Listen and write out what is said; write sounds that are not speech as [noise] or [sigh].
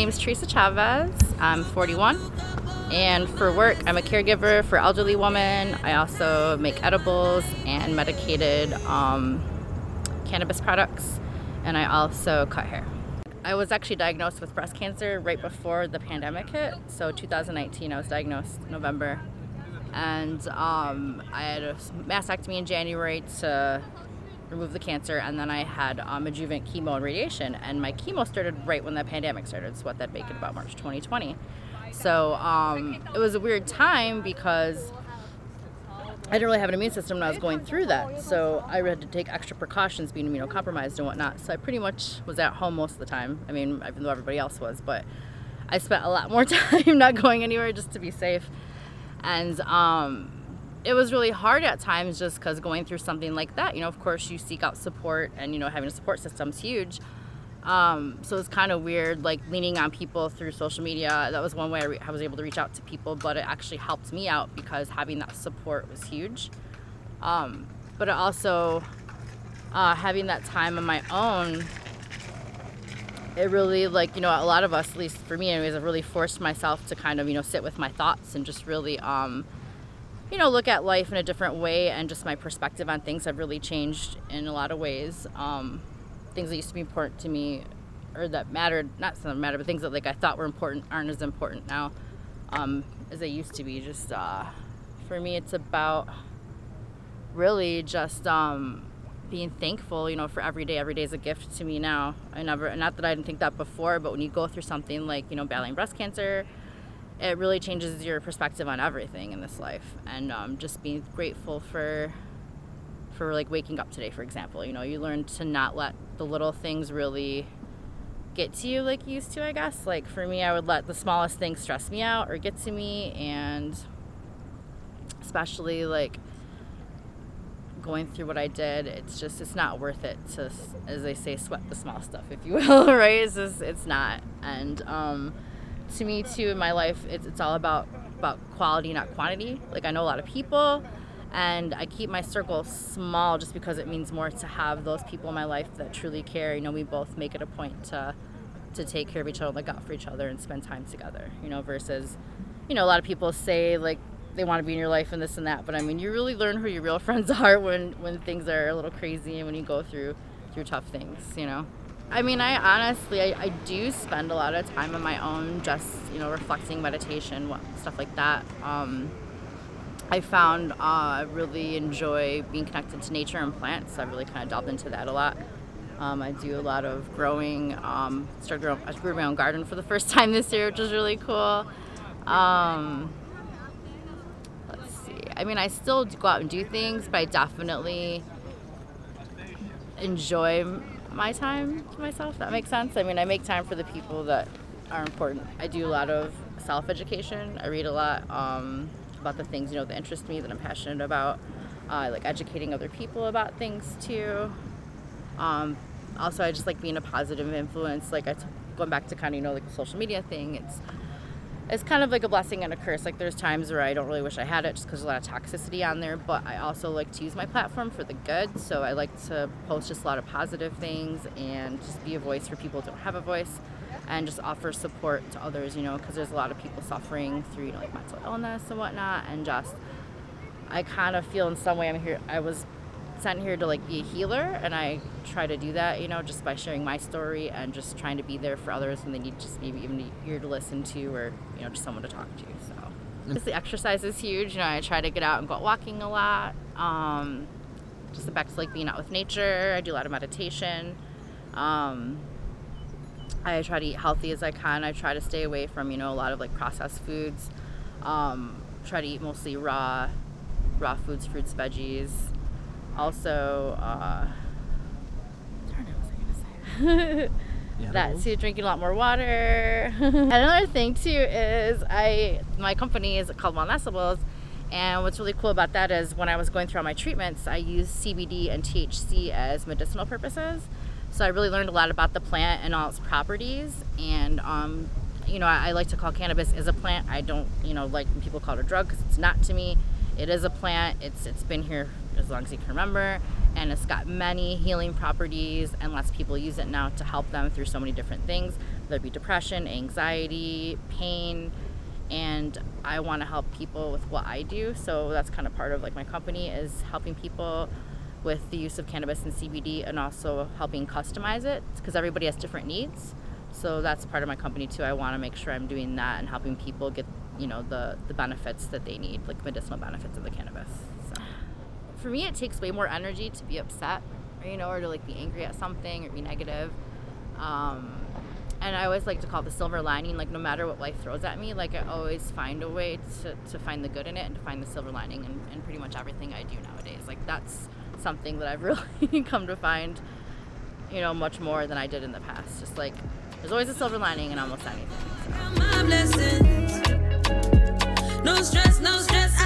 name is Theresa Chavez. I'm 41. And for work, I'm a caregiver for elderly women. I also make edibles and medicated um, cannabis products. And I also cut hair. I was actually diagnosed with breast cancer right before the pandemic hit. So 2019, I was diagnosed November. And um, I had a mastectomy in January to remove the cancer, and then I had um, adjuvant chemo and radiation. And my chemo started right when the pandemic started. So what that it about March 2020. So um, it was a weird time because I didn't really have an immune system when I was going through that. So I had to take extra precautions being immunocompromised and whatnot. So I pretty much was at home most of the time. I mean, even though everybody else was, but I spent a lot more [laughs] time not going anywhere just to be safe. And um, it was really hard at times just because going through something like that, you know, of course you seek out support and, you know, having a support system is huge. Um, so it's kind of weird, like leaning on people through social media. That was one way I, re- I, was able to reach out to people, but it actually helped me out because having that support was huge. Um, but also, uh, having that time on my own, it really, like, you know, a lot of us, at least for me, anyways, I really forced myself to kind of, you know, sit with my thoughts and just really, um, you know, look at life in a different way and just my perspective on things have really changed in a lot of ways. Um, things that used to be important to me or that mattered, not some that matter, but things that like I thought were important aren't as important now um, as they used to be. Just uh, for me, it's about really just um, being thankful, you know, for every day. Every day is a gift to me now. I never, not that I didn't think that before, but when you go through something like, you know, battling breast cancer, it really changes your perspective on everything in this life. And um, just being grateful for for like waking up today for example. You know you learn to not let the little things really get to you like you used to i guess. Like for me i would let the smallest things stress me out or get to me. And especially like going through what i did it's just it's not worth it to as they say sweat the small stuff if you will [laughs] right? It's just it's not. And um to me too in my life it's, it's all about about quality not quantity. Like i know a lot of people and i keep my circle small just because it means more to have those people in my life that truly care. You know we both make it a point to to take care of each other look out for each other and spend time together you know versus you know a lot of people say like they want to be in your life and this and that but i mean you really learn who your real [laughs] friends are when when things are a little crazy and when you go through through tough things you know I mean, I honestly, I, I do spend a lot of time on my own, just you know, reflecting, meditation, what, stuff like that. Um, I found uh, I really enjoy being connected to nature and plants. I really kind of delved into that a lot. Um, I do a lot of growing. Um, started growing, I grew my own garden for the first [laughs] time this year, which was really cool. Um, let's see. I mean, I still go out and do things, but I definitely enjoy my time to myself. That makes sense. I mean, I make time for the people that are important. I do a lot of self education. I read a lot um, about the things you know that interest me, that I'm passionate about. Uh, I like educating other people about things too. Um, also, I just like being a positive influence. Like I t- going back to kind of you know like the social media thing. It's it's kind of like a blessing and a curse. Like there's times where I don't really wish I had it just because there's a lot of toxicity on there. But I also like to use my platform for the good. So I like to post just a lot of positive things and just be a voice for people who don't have a voice, and just offer support to others. You know, because there's a lot of people suffering through you know like mental illness and whatnot, and just I kind of feel in some way I'm here. I was sent here to like be a healer and i try to do that you know just by sharing my story and just trying to be there for others when they need just maybe even an ear to listen to or you know just someone to talk to so mm. the exercise is huge you know i try to get out and go out walking a lot um, just back to like being out with nature i do a lot of meditation um, i try to eat healthy as i can i try to stay away from you know a lot of like processed foods um, try to eat mostly raw raw foods fruits veggies also, uh, that too, drinking a lot more water. [laughs] Another thing too is I my company is called Wellnessables, and what's really cool about that is when I was going through all my treatments, I used CBD and THC as medicinal purposes. So I really learned a lot about the plant and all its properties. And um, you know, I, I, like to call cannabis is a plant. I don't, you know, like when people call it a drug because it's not to me. It is a plant. It's it's been here as long as you can remember, and it's got many healing properties, and lots of people use it now to help them through so many different things. there'd be depression, anxiety, pain, and I want to help people with what I do. So that's kind of part of like my company is helping people with the use of cannabis and CBD and also helping customize it because everybody has different needs. So that's part of my company too. I want to make sure I'm doing that and helping people get, you know, the the benefits that they need, like medicinal benefits of the cannabis. So for me, it takes way more energy to be upset, or, you know, or to like be angry at something or be negative. Um, and I always like to call the silver lining, like no matter what life throws at me, like I always find a way to, to find the good in it and to find the silver lining in, in pretty much everything I do nowadays. Like that's something that I've [laughs] really come to find, you know, much more than I did in the past. Just like there's always a silver lining in almost anything. So. No stress, no stress,